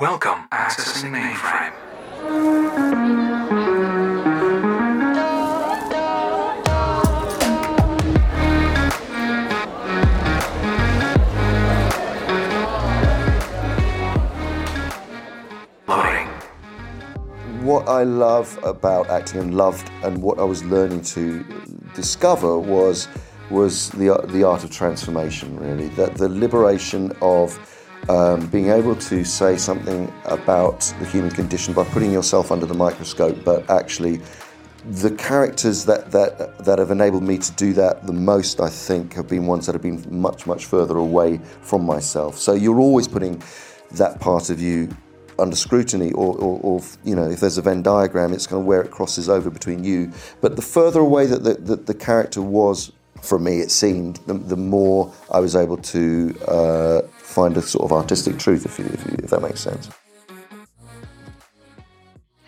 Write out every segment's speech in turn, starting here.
Welcome. Accessing mainframe. What I love about acting and loved and what I was learning to discover was was the the art of transformation really that the liberation of um, being able to say something about the human condition by putting yourself under the microscope but actually the characters that, that that have enabled me to do that the most I think have been ones that have been much much further away from myself. So you're always putting that part of you under scrutiny or, or, or you know if there's a Venn diagram it's kind of where it crosses over between you. But the further away that the, the, the character was from me it seemed the, the more I was able to uh, find a sort of artistic truth if, you, if, you, if that makes sense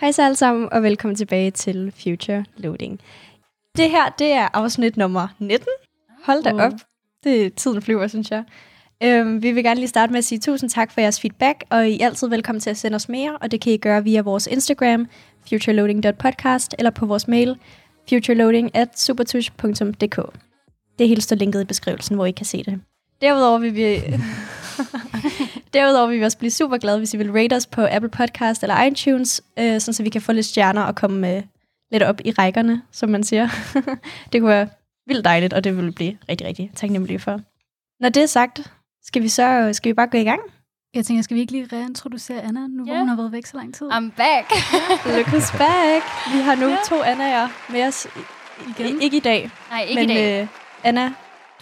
Hej så alle sammen, og velkommen tilbage til Future Loading. Det her, det er afsnit nummer 19. Hold da op. Det er tiden flyver, synes jeg. Øhm, vi vil gerne lige starte med at sige tusind tak for jeres feedback, og I er altid velkommen til at sende os mere, og det kan I gøre via vores Instagram, futureloading.podcast, eller på vores mail, futureloading at supertush.dk. Det hele står linket i beskrivelsen, hvor I kan se det. Derudover vil vi... Derudover vil vi også blive super glade, hvis I vil rate os på Apple Podcast eller iTunes, øh, sådan så vi kan få lidt stjerner og komme øh, lidt op i rækkerne, som man siger. det kunne være vildt dejligt, og det vil vi blive rigtig, rigtig taknemmelige for. Når det er sagt, skal vi så skal vi bare gå i gang? Jeg tænker, skal vi ikke lige reintroducere Anna, nu hvor Ja. hun har været væk så lang tid? I'm back. Look who's back! Vi har nu Ja. to Annaer med os. Igen. I, ikke i dag, Nej, ikke men i dag. Øh, Anna,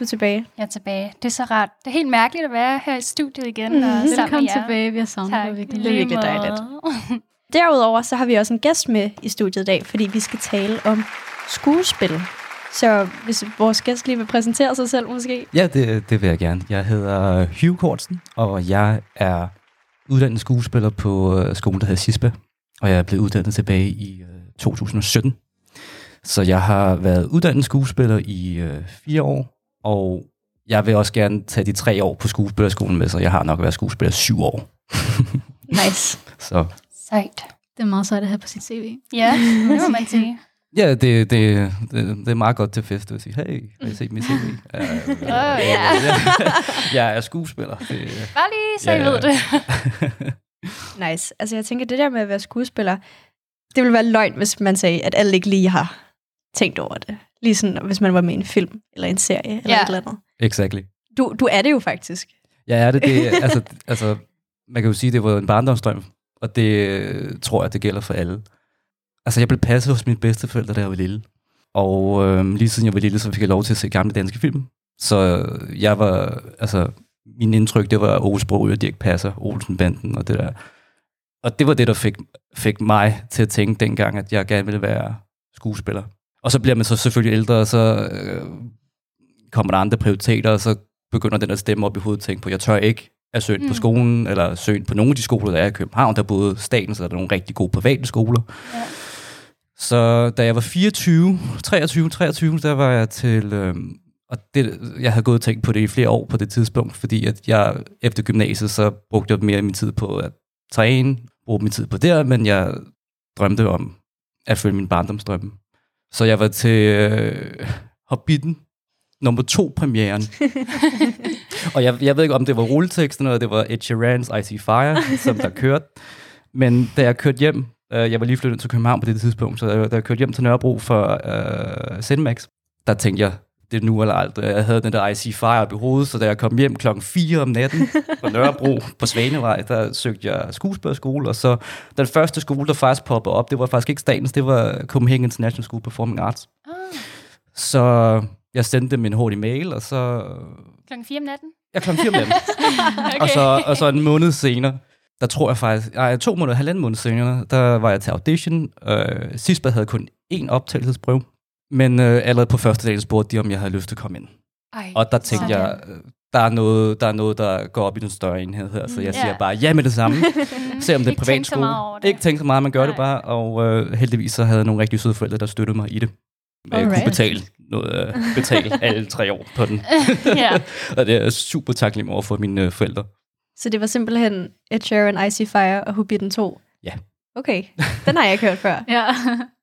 du er tilbage. Jeg er tilbage. Det er så rart. Det er helt mærkeligt at være her i studiet igen. Mhm. og sammen Velkommen tilbage, vi har savnet dig virkelig. Det er virkelig dejligt. Derudover så har vi også en gæst med i studiet i dag, fordi vi skal tale om skuespil. Så hvis vores gæst lige vil præsentere sig selv måske. Ja, det, det vil jeg gerne. Jeg hedder Hugh Kortsen, og jeg er uddannet skuespiller på øh, skolen, der hedder CISPA, og jeg er blevet uddannet tilbage i øh, 2017. Så jeg har været uddannet skuespiller i øh, fire år, og jeg vil også gerne tage de tre år på skuespillerskolen med, så jeg har nok været skuespiller syv år. Nice. Så Sejt. Det er meget sejt at have på sit CV. Ja, det må man sige. ja, det, det, det, det er meget godt til fest at sige, hey, har I set mit CV? Uh, Åh, ja. jeg er skuespiller. Det, Bare lige, så I Ja. ved det. Nice. Altså jeg tænker, det der med at være skuespiller, det ville være løgn, hvis man sagde, at alle ikke lige har tænkt over det. Lige sådan, hvis man var med i en film, eller en serie, eller Ja. et eller andet. exactly. Du, du er det jo faktisk. Ja, er det. det altså, altså, man kan jo sige, at det var en barndomsdrøm, og det øh, tror jeg, det gælder for alle. Altså, jeg blev passet hos mine bedsteforældre, da jeg var lille. Og øh, lige siden jeg var lille, så fik jeg lov til at se gamle danske film. Så øh, jeg var, altså, min indtryk, det var Aarhus Bro og Dirk Passer, Olsenbanden og det der. Og det var det, der fik, fik mig til at tænke dengang, at jeg gerne ville være skuespiller. Og så bliver man så selvfølgelig ældre, og så øh, kommer der andre prioriteter, og så begynder den at stemme op i hovedet tænke på, jeg tør ikke at søge mm. på skolen, eller søge på nogle af de skoler, der er i København. Der er både staten, så er der nogle rigtig gode private skoler. Ja. Så da jeg var 24, 23, 23, der var jeg til... Øhm, og det, jeg havde gået og tænkt på det i flere år på det tidspunkt, fordi at jeg efter gymnasiet, så brugte jeg mere af min tid på at træne, brugte min tid på det, men jeg drømte om at følge min barndomsdrømme. Så jeg var til øh, Hobbiten, nummer to premieren. og jeg, jeg ved ikke, om det var rulleteksten, eller det var Ed Sheeran's I See Fire, som der kørte. Men da jeg kørte hjem, øh, jeg var lige flyttet til København på det tidspunkt, så da jeg kørte hjem til Nørrebro for øh, Cinemax, der tænkte jeg, det nu eller aldrig. Jeg havde den der I See Fire op i hovedet, så da jeg kom hjem klokken 4 om natten på Nørrebro på Svanevej, der søgte jeg skuespillerskole, og så den første skole, der faktisk poppede op, det var faktisk ikke statens, det var Copenhagen International School of Performing Arts. Ah, Så jeg sendte dem en hurtig mail, og så... klokken 4 om natten. Jeg klokken 4 om natten. Okay. Og, så, og så en måned senere, der tror jeg faktisk, nej, to måneder, halvanden måned senere, der var jeg til audition. Øh, sidst havde kun én optagelsesprøve, men øh, allerede på første dagen spurgte de, om jeg havde lyst til at komme ind. Ej, Og der tænkte sådan. jeg, øh, der er, noget, der er noget, der går op i den større enhed her, så jeg Ja. siger bare ja med det samme. Mm, Selvom det er privat skole. Ikke tænke så meget, man gør Nej. det bare. Og øh, heldigvis så havde jeg nogle rigtig søde forældre, der støttede mig i det. Jeg kunne Alright. betale, noget, øh, betale alle tre år på den. og det er super taknemmelig over for mine øh, forældre. Så det var simpelthen Ed Sheeran, Icy Fire og Hobbiten 2? Ja. Okay, den har jeg ikke hørt før. Ja.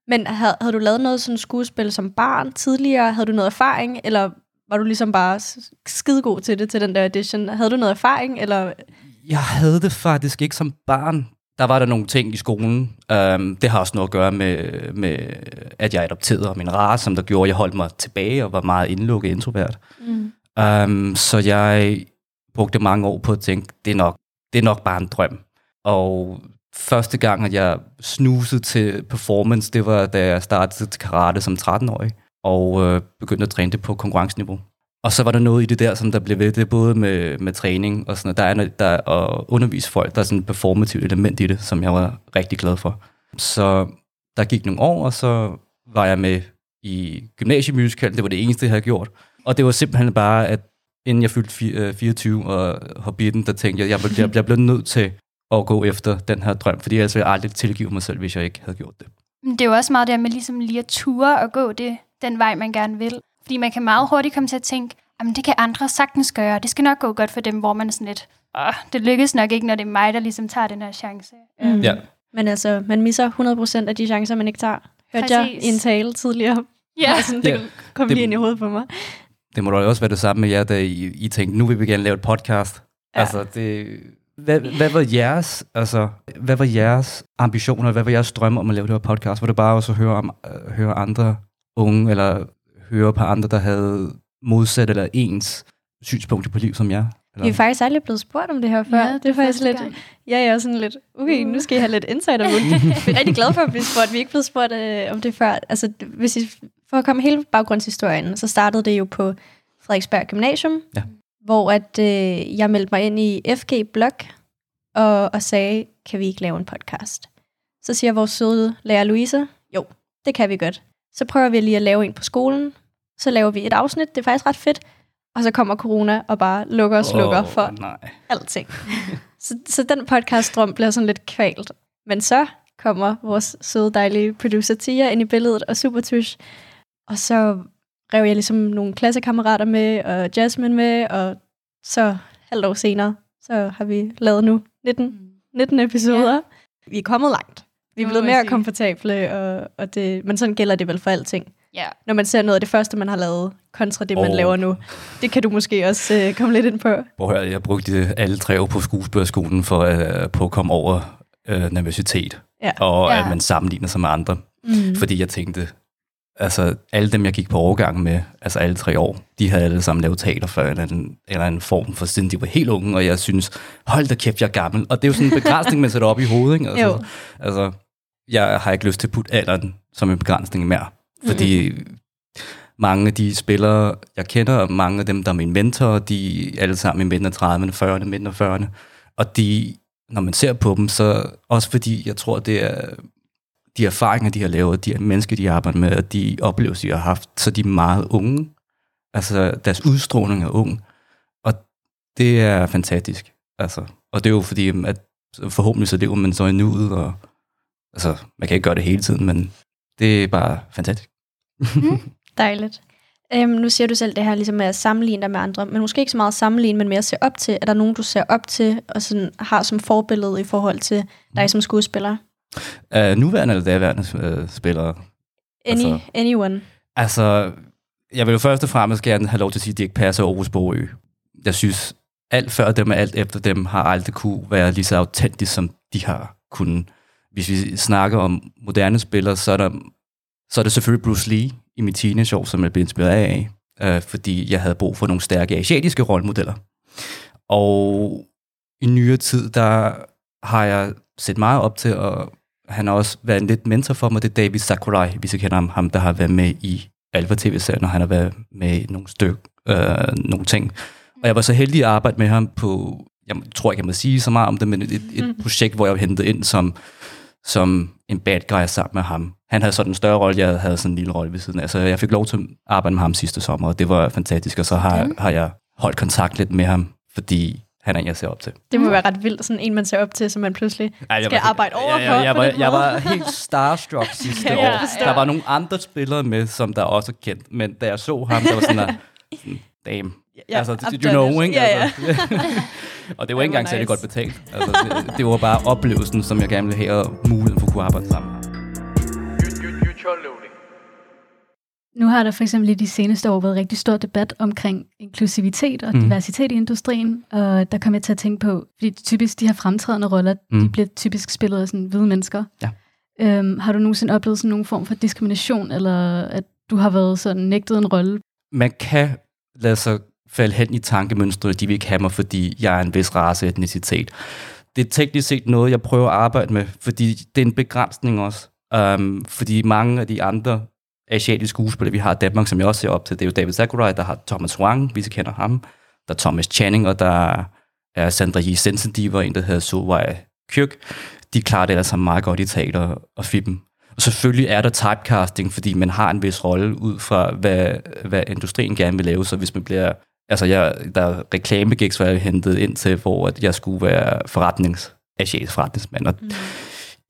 Men havde, havde du lavet noget sådan skuespil som barn tidligere? Havde du noget erfaring, eller var du ligesom bare skidegod til det, til den der audition? Havde du noget erfaring, eller... Jeg havde det faktisk ikke som barn. Der var der nogle ting i skolen. Um, det har også noget at gøre med, med at jeg adopterede min race, som der gjorde, at jeg holdt mig tilbage og var meget indlukket introvert. Mm. Um, så jeg brugte mange år på at tænke, det er nok, det er nok bare en drøm. Og første gang, at jeg snusede til performance, det var, da jeg startede til karate som 13-årig, og øh, begyndte at træne det på konkurrenceniveau. Og så var der noget i det der, som der blev ved, det både med, med træning og sådan noget. Der er, noget- der, at undervise folk, der er sådan et performativt element i det, som jeg var rigtig glad for. Så der gik nogle år, og så var jeg med i gymnasiemusical. Det var det eneste, jeg havde gjort. Og det var simpelthen bare, at inden jeg fyldte 24 øh, og Hobbiten, der tænkte jeg, jeg, jeg, jeg blev nødt til at gå efter den her drøm, fordi ellers ville jeg aldrig tilgive mig selv, hvis jeg ikke havde gjort det. Det er jo også meget der med ligesom lige at ture og gå det, den vej, man gerne vil. Fordi man kan meget hurtigt komme til at tænke, jamen det kan andre sagtens gøre, det skal nok gå godt for dem, hvor man er sådan lidt, Åh, det lykkes nok ikke, når det er mig, der ligesom tager den her chance. Mm. Øhm, Ja. Men altså, man misser 100% af de chancer, man ikke tager. Hørte jeg Præcis. i en tale tidligere. Ja. Sådan, det Ja. kom Det- lige ind i hovedet på mig. Det må da også være det samme med jer, da I, I tænkte, nu vil vi gerne lave et podcast. Ja. Altså, det, hvad, hvad, var jeres, altså, hvad var jeres ambitioner, hvad var jeres drømme om at lave det her podcast? Var det bare også at høre, om, øh, høre andre unge, eller høre på andre, der havde modsat eller ens synspunkter på liv som jer? Eller? Vi er faktisk aldrig blevet spurgt om det her før. Ja, det er faktisk lidt... gang. Ja, jeg er sådan lidt, okay, nu skal I have lidt insider Vi er rigtig glade for at blive spurgt. Vi er ikke blevet spurgt øh, om det før. Altså, hvis I, for at komme hele baggrundshistorien, så startede det jo på Frederiksberg Gymnasium, Ja. Hvor at, øh, jeg meldte mig ind i FG Blog og, og sagde, kan vi ikke lave en podcast? Så siger vores søde lærer Louise, jo, det kan vi godt. Så prøver vi lige at lave en på skolen. Så laver vi et afsnit, det er faktisk ret fedt. Og så kommer corona og bare lukker og slukker Åh, for Nej. alting. så, så den podcast-drøm bliver sådan lidt kvalt. Men så kommer vores søde, dejlige producer Tia ind i billedet, og Supertush. Og så rev jeg ligesom nogle klassekammerater med, og Jasmine med, og så halvt år senere, så har vi lavet nu 19, 19 episoder. Ja. Vi er kommet langt. Vi er blevet man mere sige. komfortable, og, og det, men sådan gælder det vel for alting. ja. Når man ser noget af det første, man har lavet, kontra det, man Åh. laver nu. Det kan du måske også øh, komme lidt ind på. Høre, jeg brugte alle tre år på skuespillerskolen for øh, på at komme over øh, nervøsitet. Ja. Og Ja. at man sammenligner sig med andre. Mm. Fordi jeg tænkte, altså alle dem, jeg gik på overgang med, altså alle tre år, de havde alle sammen lavet teater før, eller en, eller en form for siden de var helt unge, og jeg synes, hold da kæft, jeg er gammel. Og det er jo sådan en begrænsning, man sætter op i hovedet, ikke? Altså, Jo. altså, jeg har ikke lyst til at putte alderen som en begrænsning mere. Fordi mange af de spillere, jeg kender, og mange af dem, der er mine mentorer, de er alle sammen i midten af 30'erne, 40'erne, midten af 40'erne. Og de, når man ser på dem, så også fordi jeg tror, det er de erfaringer, de har lavet, de mennesker, de arbejder med, og de oplevelser, de har haft, så de er meget unge. Altså, deres udstråling er ung. Og det er fantastisk. Altså, og det er jo fordi, at forhåbentlig så lever man så i nuet, og altså, man kan ikke gøre det hele tiden, men det er bare fantastisk. Dejligt. Øhm, nu siger du selv det her ligesom med at sammenligne dig med andre, men måske ikke så meget sammenligne, men mere se op til. Er der nogen, du ser op til, og sådan har som forbillede i forhold til dig som skuespiller? Uh, nuværende eller daværende uh, spillere? Any, Altså- anyone? Altså, jeg vil jo først og fremmest gerne have lov til at sige, at de ikke passer Aarhus Bogø. Jeg synes, alt før dem og alt efter dem har aldrig kunne være lige så autentisk, som de har kunnet. Hvis vi snakker om moderne spillere, så er, der, så er det selvfølgelig Bruce Lee i mit teenageår, som jeg blev inspireret af, øh, fordi jeg havde brug for nogle stærke asiatiske rollemodeller. Og i nyere tid, der har jeg set meget op til, og han har også været en lidt mentor for mig, det er David Sakurai, hvis I kender ham, ham der har været med i Alfa TV-serien, og han har været med i nogle stykker, øh, nogle ting. Og jeg var så heldig at arbejde med ham på, jeg tror ikke, jeg må sige så meget om det, men et, et Mm. projekt, hvor jeg var hentet ind som, som en bad guy sammen med ham. Han havde sådan en større rolle, jeg havde sådan en lille rolle ved siden af, så jeg fik lov til at arbejde med ham sidste sommer, og det var fantastisk, og så har, Mm. har jeg holdt kontakt lidt med ham, fordi han er en, jeg ser op til. Det må være ret vildt, sådan en, man ser op til, som man pludselig... Ej, jeg Skal jeg arbejde over jeg, for jeg, jeg, var, jeg var helt starstruck sidste jeg år. Der var nogle andre spillere med, som der også er kendt, men da jeg så ham, der var sådan der, damn, Ja, altså, I've you know, ikke? Ja, ja. Altså, og det var ikke engang særlig nice. godt betalt. Altså, det, det var bare oplevelsen, som jeg gerne ville have, og muligheden for at kunne arbejde sammen. Nu har der for eksempel i de seneste år været rigtig stor debat omkring inklusivitet og Mm. diversitet i industrien, og der kom jeg til at tænke på, fordi typisk de her fremtrædende roller, mm. de bliver typisk spillet af sådan hvide mennesker. Ja. Øhm, har du nogensinde oplevet sådan nogen form for diskrimination, eller at du har været sådan nægtet en rolle? Man kan lade sig falde hen i tankemønstre, de vil ikke have mig, fordi jeg er en vis race og etnicitet. Det er teknisk set noget, jeg prøver at arbejde med, fordi det er en begrænsning også. Um, fordi mange af de andre asiatiske skuespillere, vi har Danmark, som jeg også ser op til, det er jo David Sakurai, der har Thomas Wang, vi kender ham, der er Thomas Channing, og der er Sandra Yi Sensendiva, en der hedder Solvej Kyrk. De klarer det altså meget godt i teater og film. Og selvfølgelig er der typecasting, fordi man har en vis rolle ud fra, hvad, hvad industrien gerne vil lave. Så hvis man bliver... Altså, jeg, der er reklamegigs, hvor jeg hentet ind til, hvor at jeg skulle være forretnings, asiatisk forretningsmand. Og mm.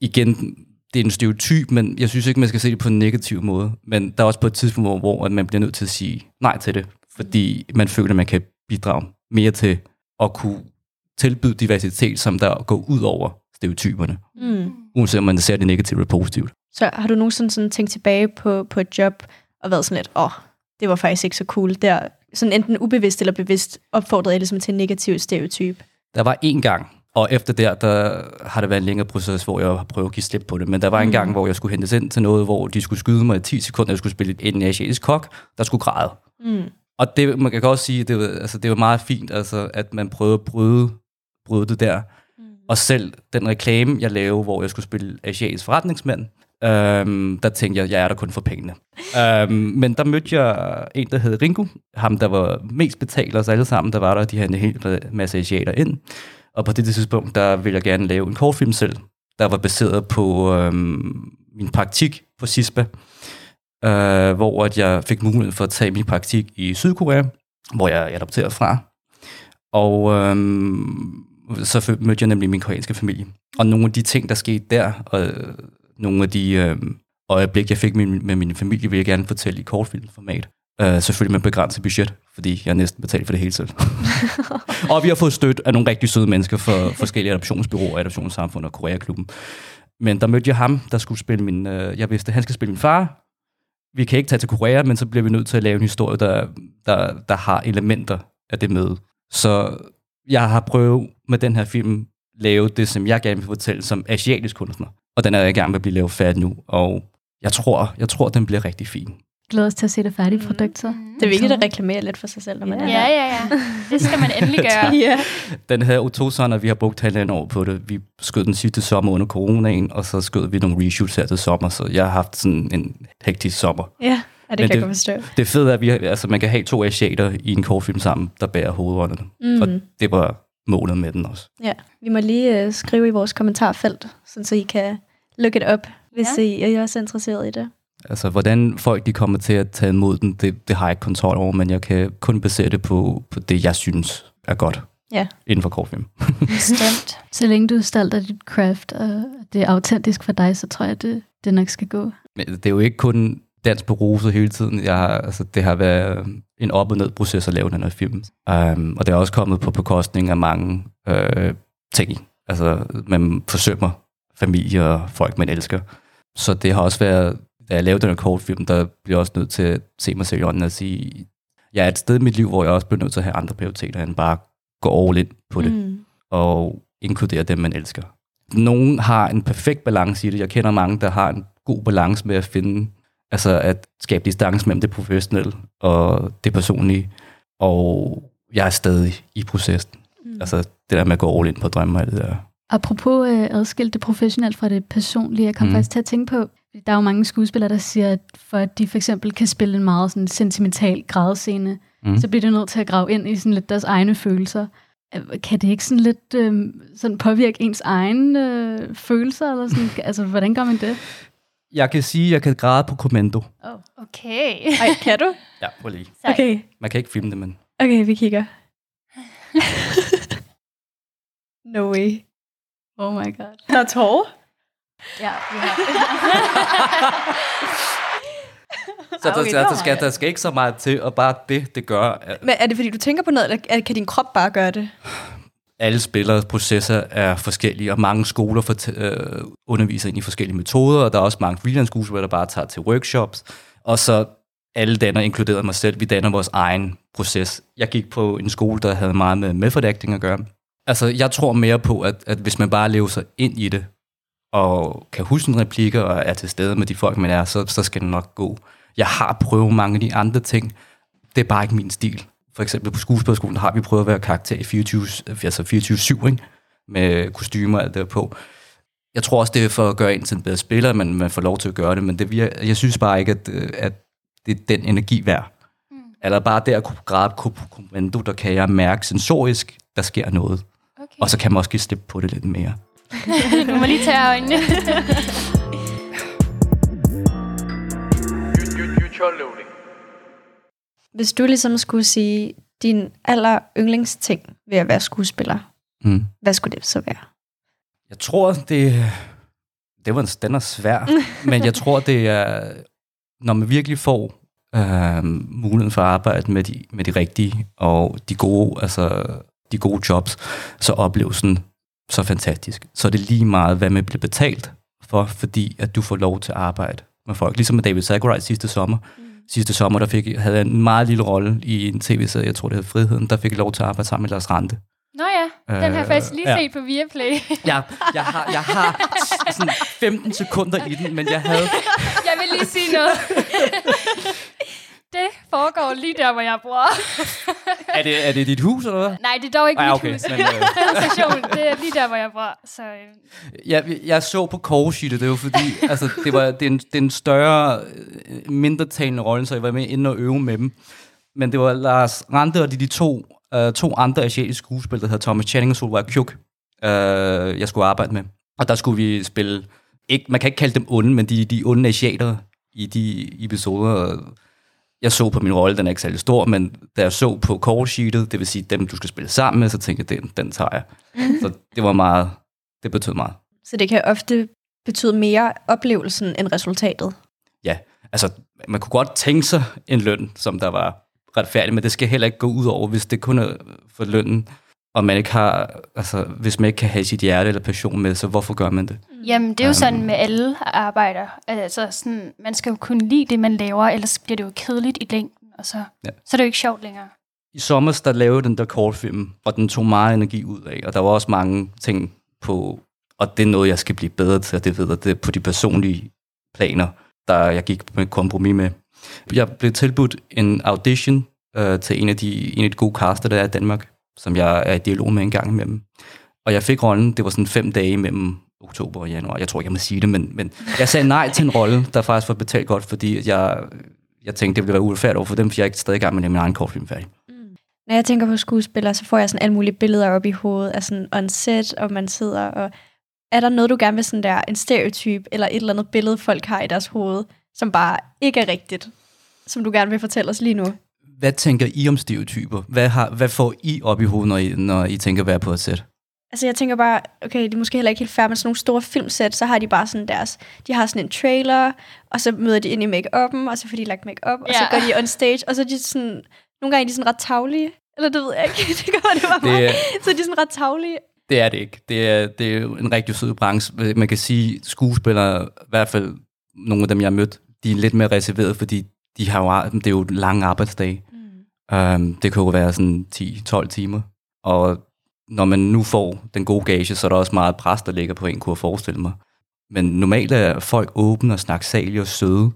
igen, det er en stereotyp, men jeg synes ikke, man skal se det på en negativ måde. Men der er også på et tidspunkt, hvor, hvor at man bliver nødt til at sige nej til det, fordi man føler, at man kan bidrage mere til at kunne tilbyde diversitet, som der går ud over stereotyperne. Mm. Uanset om man ser det negativt eller positivt. Så har du nogensinde sådan tænkt tilbage på, på et job og været sådan lidt, åh, oh, det var faktisk ikke så cool. Der, sådan enten ubevidst eller bevidst opfordret jeg ligesom til en negativ stereotyp. Der var en gang, og efter der, der har det været en længere proces, hvor jeg har prøvet at give slip på det. Men der var en gang, hvor jeg skulle hentes ind til noget, hvor de skulle skyde mig i 10 sekunder, jeg skulle spille en asiatisk kok, der skulle græde. Mm. Og det, man kan godt sige, det var, altså, det var meget fint, altså, at man prøvede at bryde, bryde det der. Mm. Og selv den reklame, jeg lavede, hvor jeg skulle spille asiatisk forretningsmand, øhm, der tænkte jeg, jeg er der kun for pengene. øhm, men der mødte jeg en, der hed Ringo, ham der var mest betalt af os alle sammen, der var der, de havde en hel masse asiater ind. Og på det tidspunkt, der ville jeg gerne lave en kortfilm selv, der var baseret på øh, min praktik på CISPA, øh, hvor at jeg fik mulighed for at tage min praktik i Sydkorea, hvor jeg er adopteret fra. Og øh, så mødte jeg nemlig min koreanske familie. Og nogle af de ting, der skete der, og øh, nogle af de øh, øjeblik, jeg fik med, min- med min familie, vil jeg gerne fortælle i kortfilmformat. Øh, selvfølgelig med begrænset budget, fordi jeg næsten betalt for det hele selv. og vi har fået støtte af nogle rigtig søde mennesker fra forskellige adoptionsbyråer, Adoptionssamfund og Koreaklubben. Men der mødte jeg ham, der skulle spille min... Øh, jeg vidste, at han skal spille min far. Vi kan ikke tage til Korea, men så bliver vi nødt til at lave en historie, der, der, der har elementer af det med. Så jeg har prøvet med den her film lave det, som jeg gerne vil fortælle som asiatisk kunstner. Og den er jeg med at blive lavet færdig nu. Og jeg tror, jeg tror, den bliver rigtig fin. Glæder os til at se det færdige produkt så. Det er vigtigt at reklamere lidt for sig selv, når man Ja. er Ja, ja, ja. Det skal man endelig gøre. ja. Den her Otosan, og vi har brugt halvandet år på det. Vi skød den sidste sommer under coronaen, og så skød vi nogle reshoots her til sommer, så jeg har haft sådan en hektisk sommer. Ja, ja det Men kan jeg det- godt forstå. Det fede er, at vi, altså, man kan have to asiater i en kortfilm sammen, der bærer hovedrollerne. Mm. Og det var målet med den også. Ja, vi må lige uh, skrive i vores kommentarfelt, sådan så I kan look it up, hvis Ja. ja. I er også interesseret i det. Altså, hvordan folk de kommer til at tage imod den, det, det har jeg ikke kontrol over, men jeg kan kun basere det på, på det, jeg synes er godt Ja. inden for kortfilm. Bestemt. Så længe du er af dit craft, og det er autentisk for dig, så tror jeg, det, det nok skal gå. Men det er jo ikke kun dans på rose hele tiden. Jeg har, altså, det har været en op- og ned proces at lave den her film. Um, og det er også kommet på bekostning af mange øh, ting. Altså, man forsømmer familie og folk, man elsker. Så det har også været, da jeg lavede den her kortfilm, der bliver jeg også nødt til at se mig selv i øjnene og sige, jeg er et sted i mit liv, hvor jeg også bliver nødt til at have andre prioriteter, end bare gå all in på det Mm. og inkludere dem, man elsker. Nogen har en perfekt balance i det. Jeg kender mange, der har en god balance med at finde, altså at skabe distance mellem det professionelle og det personlige. Og jeg er stadig i processen. Mm. Altså det der med at gå all in på drømme og det der. Apropos øh, adskilt det professionelle fra det personlige, jeg kom mm. faktisk til at tænke på, der er jo mange skuespillere, der siger, at for at de for eksempel kan spille en meget sådan sentimental grædescene, Mm. så bliver de nødt til at grave ind i sådan lidt deres egne følelser. Øh, Kan det ikke sådan lidt øh, sådan påvirke ens egne øh, følelser? Eller sådan? altså, hvordan gør man det? Jeg kan sige, at jeg kan græde på kommando. Okay. Ej, kan du? Ja, prøv lige. Sej. Okay, Man kan ikke filme det, men okay, vi kigger. no way. Oh my god. Der er tårer. Ja, vi har. Så der, okay, der, der, skal, der skal ikke så meget til, og bare det, det gør, at Men er det, fordi du tænker på noget, eller er- kan din krop bare gøre det? alle spillere processer er forskellige, og mange skoler for, øh, underviser ind i forskellige metoder, og der er også mange freelance skuespillere, der bare tager til workshops, og så alle danner, inkluderet mig selv, vi danner vores egen proces. Jeg gik på en skole, der havde meget med method acting at gøre. Altså, jeg tror mere på, at, at hvis man bare lever sig ind i det, og kan huske nogle replikker, og er til stede med de folk, man er, så, så skal det nok gå. Jeg har prøvet mange af de andre ting. Det er bare ikke min stil. For eksempel på skuespillerskolen har vi prøvet at være karakter i 24, altså 24-7, ikke? med kostymer og alt det der på. Jeg tror også, det er for at gøre en til en bedre spiller, men man får lov til at gøre det, men det virker, jeg synes bare ikke, at, øh, at det er den energi værd. Mm. Eller bare der at kunne på kommando, der kan jeg mærke sensorisk, der sker noget. Okay. Og så kan man også give slip på det lidt mere. Du må lige tage øjnene. Hvis du ligesom skulle sige din aller yndlingsting ved at være skuespiller, Mm. hvad skulle det så være? Jeg tror, det, det var en, den er svær, men jeg tror, det er, når man virkelig får øh, muligheden for at arbejde med de, med de rigtige og de gode, altså de gode jobs, så oplevelsen så fantastisk. Så er det lige meget, hvad man bliver betalt for, fordi at du får lov til at arbejde med folk. Ligesom med David Zacharias sidste sommer. Mm. Sidste sommer, der fik, havde jeg en meget lille rolle i en tv-serie, jeg tror det hed Friheden, der fik jeg lov til at arbejde sammen med Lars Rante. Nå ja, den har jeg Øh, faktisk lige ja. set på Viaplay. Jeg, jeg, har, jeg har sådan 15 sekunder i den, men jeg havde... Jeg vil lige sige noget. Foregår lige der, hvor jeg bor. Er det, er det dit hus, eller hvad? Nej, det er dog ikke Ej, mit okay, hus. men, øh, station, det er lige der, hvor jeg bor. Så øh, Jeg, jeg så på Korshitte, det var fordi, altså, det var det er en, det er en større, øh, mindretalende rolle, så jeg var med inde og øve med dem. Men det var Lars Rante og de, de to, uh, to andre asiatiske skuespillere, der hedder Thomas Channing og Solveig Kjuk, uh, jeg skulle arbejde med. Og der skulle vi spille, ikke, man kan ikke kalde dem onde, men de, de onde asiater i de episoder. Jeg så på min rolle, den er ikke særlig stor, men da jeg så på call sheetet, det vil sige dem, du skal spille sammen med, så tænkte jeg, den, den tager jeg. Så det var meget, det betød meget. Så det kan ofte betyde mere oplevelsen end resultatet. ja, altså man kunne godt tænke sig en løn, som der var retfærdig, men det skal heller ikke gå ud over, hvis det kun er for lønnen, og man ikke har, altså hvis man ikke kan have sit hjerte eller passion med, så hvorfor gør man det? Jamen, det er jo Um. sådan med alle arbejder. Altså, sådan, man skal jo kunne lide det, man laver, ellers bliver det jo kedeligt i længden, og så, Ja. så er det jo ikke sjovt længere. I sommer, der lavede den der kortfilm, og den tog meget energi ud af, og der var også mange ting på, og det er noget, jeg skal blive bedre til, og det ved jeg, det er på de personlige planer, der jeg gik med kompromis med. Jeg blev tilbudt en audition øh, til en af, de, en af de gode caster, der er i Danmark, som jeg er i dialog med en gang imellem. Og jeg fik rollen, det var sådan fem dage mellem oktober og januar. Jeg tror ikke, jeg må sige det, men, men jeg sagde nej til en rolle, der faktisk var betalt godt, fordi jeg, jeg tænkte, det ville være uretfærdigt over for dem, for jeg er ikke stadig i gang med min egen kortfilm færdig. Mm. Når jeg tænker på skuespillere, så får jeg sådan alle mulige billeder op i hovedet af sådan on set, og man sidder og... Er der noget, du gerne vil sådan der, en stereotyp, eller et eller andet billede, folk har i deres hoved, som bare ikke er rigtigt, som du gerne vil fortælle os lige nu? Hvad tænker I om stereotyper? Hvad, har, hvad får I op i hovedet, når I, når I tænker være på et sæt? Altså jeg tænker bare, okay, det er måske heller ikke helt fair, men sådan nogle store filmsæt, så har de bare sådan deres, de har sådan en trailer, og så møder de ind i make-up'en, og så får de lagt make-up, og så Ja. går de on stage, og så er de sådan, nogle gange er de sådan ret tavlige, eller det ved jeg ikke, det gør det bare Det mig. er- Så er de sådan ret tavlige. Det er det ikke. Det er, det er jo en rigtig sød branche. Man kan sige, skuespillere, i hvert fald nogle af dem, jeg har mødt, de er lidt mere reserveret, fordi de har jo, det er jo lange arbejdsdage. Um, det kan jo være sådan 10-12 timer. Og når man nu får den gode gage, så er der også meget pres, der ligger på en, kunne jeg forestille mig. Men normalt er folk åbne og snaksalige og søde,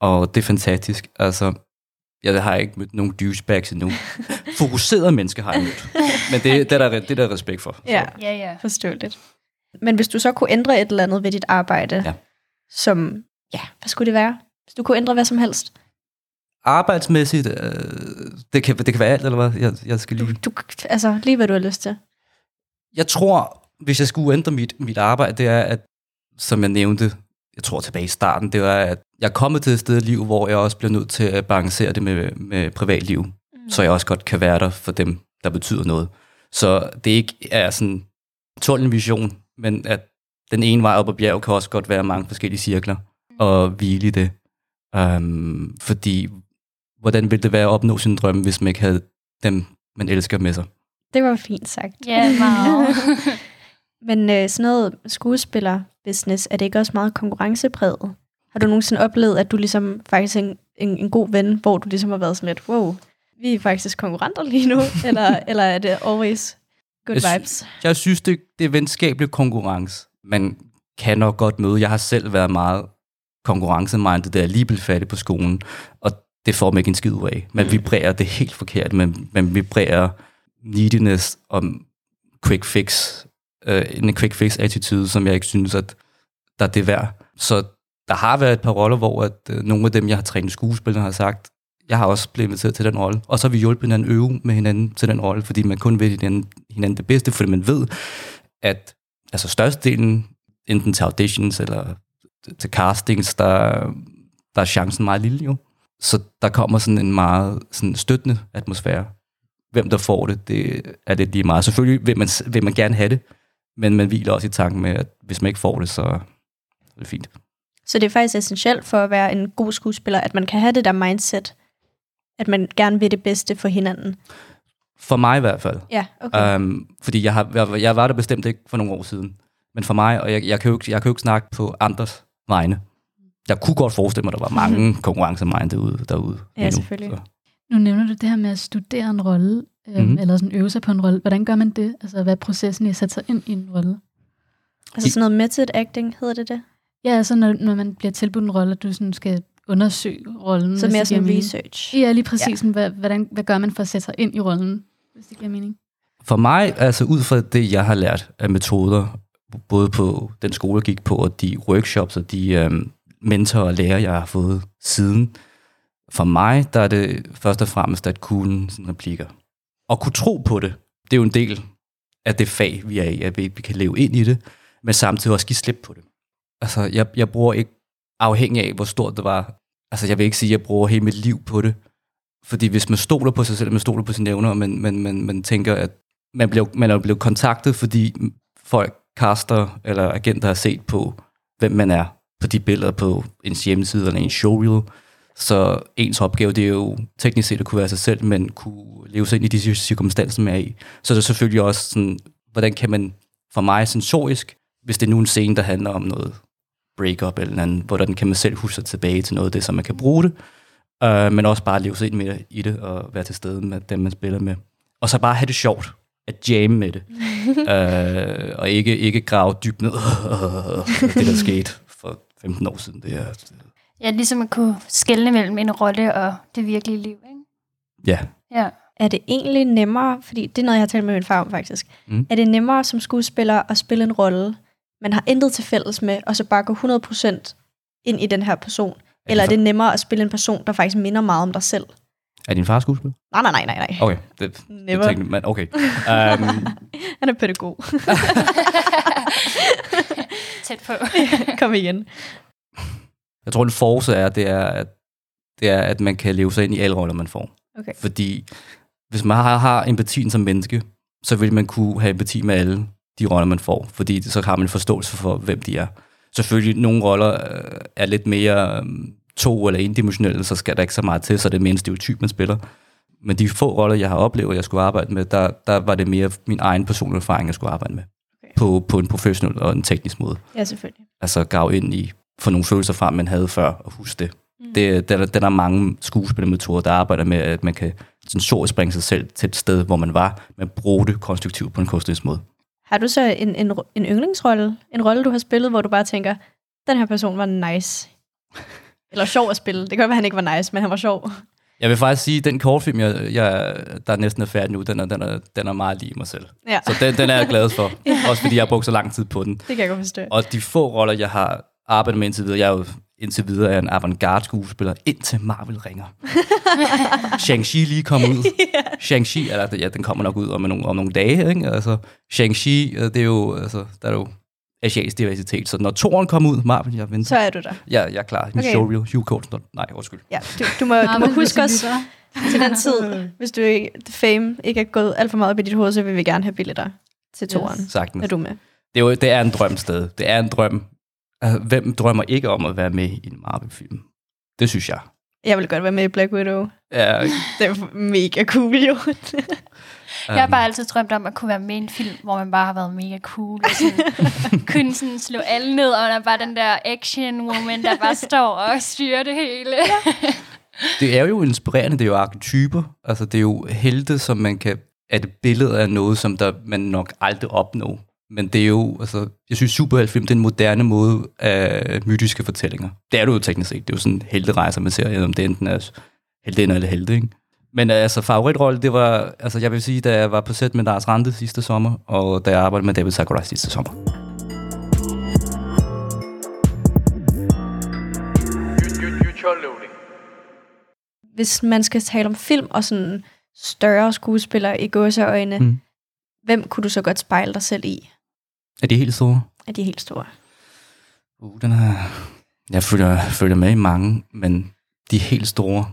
og det er fantastisk. Altså, jeg har ikke mødt nogen douchebags endnu. Fokuserede mennesker har jeg mødt. Men det, det, er, der, det er der respekt for. Ja, Ja, ja. forståeligt. Men hvis du så kunne ændre et eller andet ved dit arbejde, Ja. som, ja, hvad skulle det være? Hvis du kunne ændre hvad som helst. Arbejdsmæssigt, øh, det, kan, det kan være alt, eller hvad? Jeg, jeg skal lige... Du, altså, lige hvad du har lyst til. Jeg tror, hvis jeg skulle ændre mit, mit arbejde, det er, at, som jeg nævnte, jeg tror tilbage i starten, det var, at jeg er kommet til et sted i livet, hvor jeg også bliver nødt til at balancere det med, med privatliv, mm. så jeg også godt kan være der for dem, der betyder noget. Så det ikke er sådan tunnelvision, men at den ene vej op ad bjerg kan også godt være mange forskellige cirkler, og hvile i det. Um, fordi, hvordan ville det være at opnå sin drøm, hvis man ikke havde dem, man elsker med sig? Det var fint sagt. Ja, meget. Men øh, sådan noget skuespiller-business, er det ikke også meget konkurrencepræget? Har du nogensinde oplevet, at du ligesom faktisk er en, en, en god ven, hvor du ligesom har været sådan lidt, wow, vi er faktisk konkurrenter lige nu, eller, eller er det always good Jeg sy- vibes? Jeg synes, det, det er venskabelig konkurrence. Man kan nok godt møde. Jeg har selv været meget konkurrencemindet, da jeg lige blev færdig på skolen, og det får man ikke en skid ud af. Man vibrerer det helt forkert. Man, man vibrerer neediness om quick fix. Øh, en quick fix attitude, som jeg ikke synes, at der er det værd. Så der har været et par roller, hvor at, øh, nogle af dem, jeg har trænet skuespillere, har sagt, jeg har også blevet inviteret til den rolle. Og så har vi hjulpet hinanden øve med hinanden til den rolle, fordi man kun vil hinanden, hinanden det bedste, fordi man ved, at altså størstedelen, enten til auditions eller til castings, der, der er chancen meget lille jo. Så der kommer sådan en meget sådan støttende atmosfære. Hvem der får det, det er det lige meget. Selvfølgelig vil man, vil man gerne have det, men man hviler også i tanken med, at hvis man ikke får det, så er det fint. Så det er faktisk essentielt for at være en god skuespiller, at man kan have det der mindset, at man gerne vil det bedste for hinanden. For mig i hvert fald. Ja, okay. Um, fordi jeg, har, jeg, jeg var der bestemt ikke for nogle år siden. Men for mig, og jeg, jeg, kan jo ikke, jeg kan jo ikke snakke på andres vegne. Jeg kunne godt forestille mig, at der var mange konkurrencemindet derude. derude Ja, lige nu. selvfølgelig. Så. Nu nævner du det her med at studere en rolle, øhm, mm-hmm. eller sådan øve sig på en rolle. Hvordan gør man det? Altså, hvad er processen i at sætte sig ind i en rolle? altså sådan noget method acting, hedder det det? Ja, altså når, når man bliver tilbudt en rolle, at du sådan skal undersøge rollen. Så mere mening. research. Ja, lige præcis. Ja. Sådan, hvad, hvordan, hvad gør man for at sætte sig ind i rollen, hvis det giver mening? For mig, altså ud fra det, jeg har lært af metoder, både på den skole, jeg gik på, og de workshops og de øhm, mentor og lærer, jeg har fået siden, for mig, der er det først og fremmest at kunne sådan replikker. Og kunne tro på det. Det er jo en del af det fag, vi er i, at vi, kan leve ind i det, men samtidig også give slip på det. Altså, jeg, jeg bruger ikke, afhængig af, hvor stort det var, altså jeg vil ikke sige, at jeg bruger hele mit liv på det, fordi hvis man stoler på sig selv, man stoler på sine evner, men man, man, man tænker, at man, bliver, man er blevet kontaktet, fordi folk, caster eller agenter har set på, hvem man er på de billeder på ens hjemmeside eller en showreel. Så ens opgave, det er jo teknisk set at kunne være sig selv, men kunne leve sig ind i de cirkumstanser, man er i. Så det er selvfølgelig også sådan, hvordan kan man, for mig sensorisk, hvis det er nu en scene, der handler om noget breakup eller andet, hvordan kan man selv huske sig tilbage til noget af det, så man kan bruge det, uh, men også bare leve sig ind med i det og være til stede med dem, man spiller med. Og så bare have det sjovt, at jamme med det, uh, og ikke, ikke grave dybt ned, det der skete 15 år siden. Det er, Ja, ligesom at kunne skelne mellem en rolle og det virkelige liv. Ikke? ja, Ja. Er det egentlig nemmere, fordi det er noget, jeg har talt med min far om faktisk, Mm. er det nemmere som skuespiller at spille en rolle, man har intet til fælles med, og så bare gå 100% ind i den her person? Eller er det nemmere at spille en person, der faktisk minder meget om dig selv? er din far skuespiller? Nej, nej, nej, nej, nej. Okay, det, det Never. tænkte man, okay. Um, Han er pædagog. Tæt på. Kom igen. Jeg tror, den force er, det er, at, det er, at man kan leve sig ind i alle roller, man får. Okay. Fordi hvis man har, har empatien som menneske, så vil man kunne have empati med alle de roller, man får. Fordi så har man en forståelse for, hvem de er. Selvfølgelig, nogle roller øh, er lidt mere øh, to- eller endimensionelle, så skal der ikke så meget til, så er det mere en stereotyp, man spiller. Men de få roller, jeg har oplevet, jeg skulle arbejde med, der, der var det mere min egen personlige erfaring, jeg skulle arbejde med. På, på en professionel og en teknisk måde Ja, selvfølgelig. altså grave ind i, få nogle følelser frem, man havde før, og huske det. Mm. det der, der er mange skuespillermetoder, der arbejder med, at man kan sensorisk bringe sig selv til et sted, hvor man var, men bruge det konstruktivt på en kunstnerisk måde. Har du så en, en, en yndlingsrolle? En rolle, du har spillet, hvor du bare tænker, den her person var nice. Eller sjov at spille. Det kan godt være, han ikke var nice, men han var sjov. Jeg vil faktisk sige, at den kortfilm, jeg, jeg, der næsten er færdig nu, den er, den er, den er meget lige mig selv. Ja, Så den, den er jeg glad for. Også fordi jeg har brugt så lang tid på den. det kan jeg godt forstå. Og de få roller, jeg har arbejdet med indtil videre, jeg er jo indtil videre er en avantgarde skuespiller, indtil Marvel ringer. Shang-Chi lige kom ud. Shang-Chi, eller ja, den kommer nok ud om nogle, om nogle dage, ikke? Altså, Shang-Chi, øh, det er jo, altså, der er jo asiatisk diversitet, så når toren kommer ud, Marvel, jeg venter. Så er du der. Ja, jeg er klar. Min Okay. showreel, Hugh Coulson. Nej, undskyld. Ja, du, du, må, du må huske os til den tid, hvis du ikke, fame ikke er gået alt for meget op i dit hoved, så vil vi gerne have billetter til toeren. Yes. Sagtens. Er du med? Det er jo det er en drøm sted. Det er en drøm. Altså, hvem drømmer ikke om at være med i en Marvel-film? Det synes jeg. Jeg vil godt være med i Black Widow. Ja, Det er mega cool, jo. Jeg har bare altid drømt om at kunne være med i en film, hvor man bare har været mega cool. Og sådan, kunne sådan slå alle ned, og der er bare den der action woman, der bare står og styrer det hele. det er jo inspirerende, det er jo arketyper. Altså, det er jo helte, som man kan... At et billede af noget, som der man nok aldrig opnår. Men det er jo, altså, jeg synes superheltfilm, det er en moderne måde af mytiske fortællinger. Det er det jo teknisk set. Det er jo sådan helterejser, man ser, om det enten er heldinder eller helte, ikke? Men altså, favoritrolle, det var, altså jeg vil sige, da jeg var på sæt med Lars Rante sidste sommer, og da jeg arbejdede med David Sakurai sidste sommer. Hvis man skal tale om film og sådan større skuespillere i gåseøjne, Mm. hvem kunne du så godt spejle dig selv i Er det helt store? af de helt store? Uh, den er... Jeg følger, følger med i mange, men de helt store...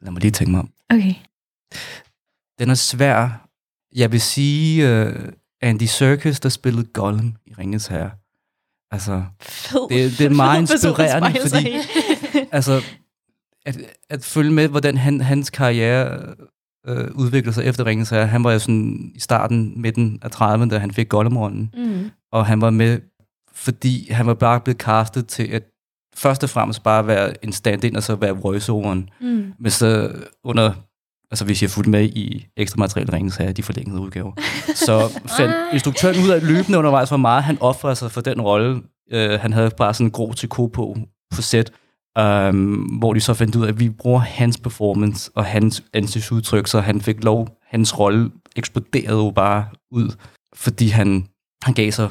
Lad mig lige tænke mig om. Okay. Den er svær. Jeg vil sige uh, Andy Serkis, der spillede Gollum i Ringens Herre. Altså, Fed. Det- det er meget inspirerende, fordi- altså at, at følge med, hvordan han, hans karriere øh, udviklede sig efter Ringens Herre. Han var jo sådan i starten, midten af 30'erne, da han fik Gollum-rollen. mm. Og han var med, fordi han var bare blevet castet til at først og fremmest bare være en stand-in, og så være voiceoveren. Mm. Men så under, altså hvis jeg fulgte med i ekstra materiale Ringens Herre, de forlængede udgaver, så fandt instruktøren ud af løbende undervejs, hvor meget han offrede sig for den rolle. Uh, han havde bare sådan en grå til på på set, um, hvor de så fandt ud af, at vi bruger hans performance og hans ansigtsudtryk, så han fik lov, hans rolle eksploderede jo bare ud, fordi han, han gav sig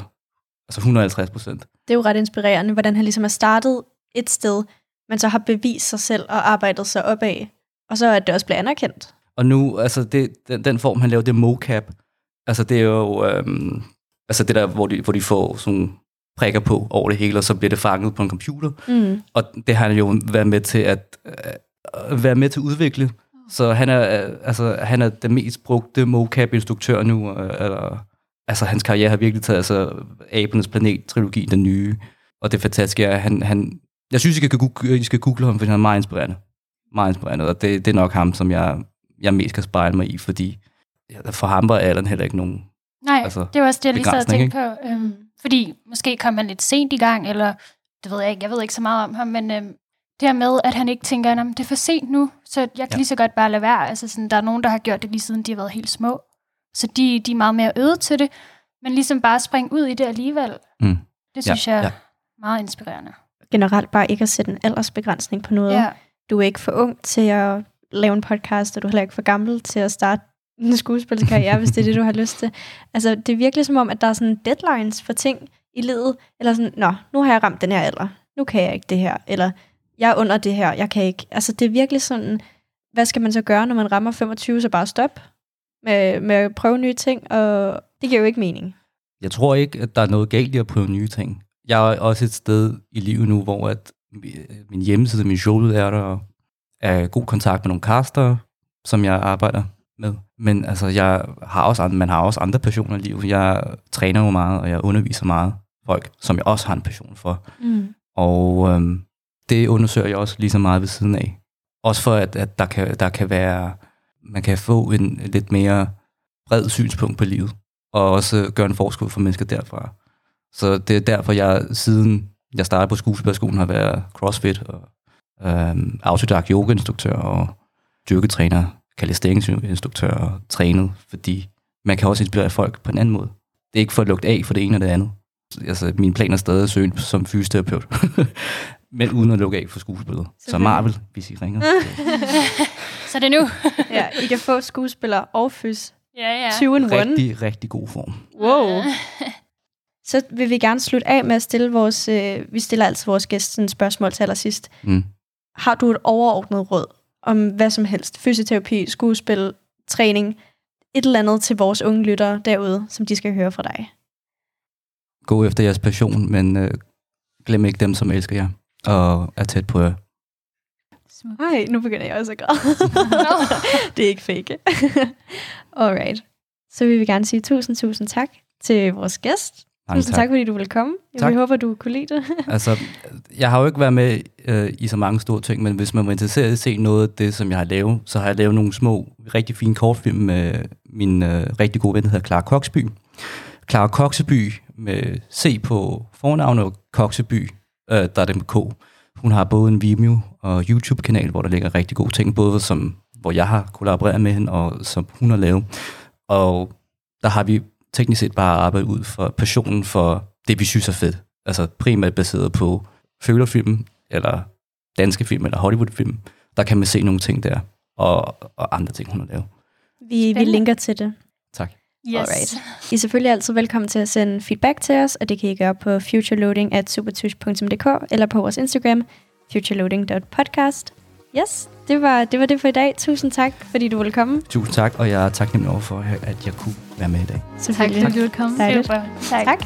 altså 150 procent. Det er jo ret inspirerende, hvordan han ligesom er startet et sted, men så har bevist sig selv og arbejdet sig opad, og så at det også bliver anerkendt. Og nu, altså det, den, den form, han laver, det er mocap. Altså det er jo, øhm, altså det der, hvor de, hvor de får sådan prikker på over det hele, og så bliver det fanget på en computer. Mm. Og det har han jo været med til at, øh, være med til at udvikle. Så han er, øh, altså, han er den mest brugte mocap-instruktør nu. Øh, eller, altså hans karriere har virkelig taget altså, Abernes Planet-trilogi, den nye. Og det fantastiske er, at han, han, jeg synes, I skal, google, I skal google ham, fordi han er meget inspirerende. Meget inspirerende, og det, det er nok ham, som jeg, jeg mest kan spejle mig i, fordi ja, for ham var alderen heller ikke nogen... Nej, Altså, det var også det, jeg lige sad og tænkte på. Øhm, fordi måske kom han lidt sent i gang, eller det ved jeg ikke, jeg ved ikke så meget om ham, men øhm, det her med, at han ikke tænker, at det er for sent nu, så jeg kan Ja. lige så godt bare lade være. Altså sådan, der er nogen, der har gjort det lige siden de har været helt små. Så de, de er meget mere øvet til det, men ligesom bare springe ud i det alligevel. Mm. Det synes jeg ja. er meget inspirerende. Generelt bare ikke at sætte en aldersbegrænsning på noget. Ja. Du er ikke for ung til at lave en podcast, og du er heller ikke for gammel til at starte en skuespilskarriere, hvis det er det, du har lyst til. Altså, det er virkelig som om, at der er sådan deadlines for ting i livet, eller sådan, nå, nu har jeg ramt den her alder, nu kan jeg ikke det her, eller jeg er under det her, jeg kan ikke. Altså, det er virkelig sådan, hvad skal man så gøre, når man rammer 25, så bare stop med, med at prøve nye ting, og det giver jo ikke mening. Jeg tror ikke, at der er noget galt i at prøve nye ting. Jeg er også et sted i livet nu, hvor at min hjemmeside, min show er der, og er god kontakt med nogle caster, som jeg arbejder med. Men altså, jeg har også andre, man har også andre passioner i livet. Jeg træner jo meget, og jeg underviser meget folk, som jeg også har en passion for. Mm. Og øhm, det undersøger jeg også lige så meget ved siden af. Også for, at, at der, kan, der kan være, man kan få en lidt mere bred synspunkt på livet, og også gøre en forskel for mennesker derfra. Så det er derfor, jeg siden jeg startede på skuespillerskolen, har været crossfit og øhm, autodidakt yoga-instruktør og dyrketræner, calisthenics-instruktør og trænet, fordi man kan også inspirere folk på en anden måde. Det er ikke for at lugte af for det ene og det andet. Altså, min plan er stadig at søge som fysioterapeut. Men uden at lukke af for skuespillet. Så. Marvel, hvis I ringer. Så det er nu. Ja, I kan få skuespillere og fys. ja, ja. 20 in one. Rigtig, rigtig god form. Wow. Så vil vi gerne slutte af med at stille vores... Øh, vi stiller altid vores gæst sådan et spørgsmål til allersidst. Mm. Har du et overordnet råd om hvad som helst? Fysioterapi, skuespil, træning, et eller andet til vores unge lyttere derude, som de skal høre fra dig? Gå efter jeres passion, men øh, glem ikke dem, som elsker jer og er tæt på jer. Nej, nu begynder jeg også at græde. det er ikke fake. Alright. Så vil vi gerne sige tusind, tusind tak til vores gæst. Mange Tusind tak, fordi du ville komme. Tak. Jeg håber, du kunne lide det. Altså, jeg har jo ikke været med øh, i så mange store ting, men hvis man var interesseret i at se noget af det, som jeg har lavet, så har jeg lavet nogle små, rigtig fine kortfilm med min øh, rigtig gode ven, der hedder Clara Koksby. Clara Kokseby med C på fornavn og Kokseby, øh, der er det med K. Hun har både en Vimeo og YouTube-kanal, hvor der ligger rigtig gode ting, både som, hvor jeg har kollaboreret med hende, og som hun har lavet. Og der har vi teknisk set bare arbejdet ud for passionen for det, vi synes er fedt. Altså primært baseret på følerfilm, eller danske film, eller Hollywood-film. Der kan man se nogle ting der, og, og andre ting, hun har lavet. Vi, vi linker til det. Tak. Yes. Alright. I er selvfølgelig altid velkommen til at sende feedback til os, og det kan I gøre på futureloading at supertush.dk eller på vores Instagram, futureloading.podcast. Yes, det var, det var det for i dag. Tusind tak, fordi du ville komme. Tusind tak, og jeg er taknemmelig over for, at jeg kunne være med i dag. Tak fordi du ville komme. Super. Tak. Tak.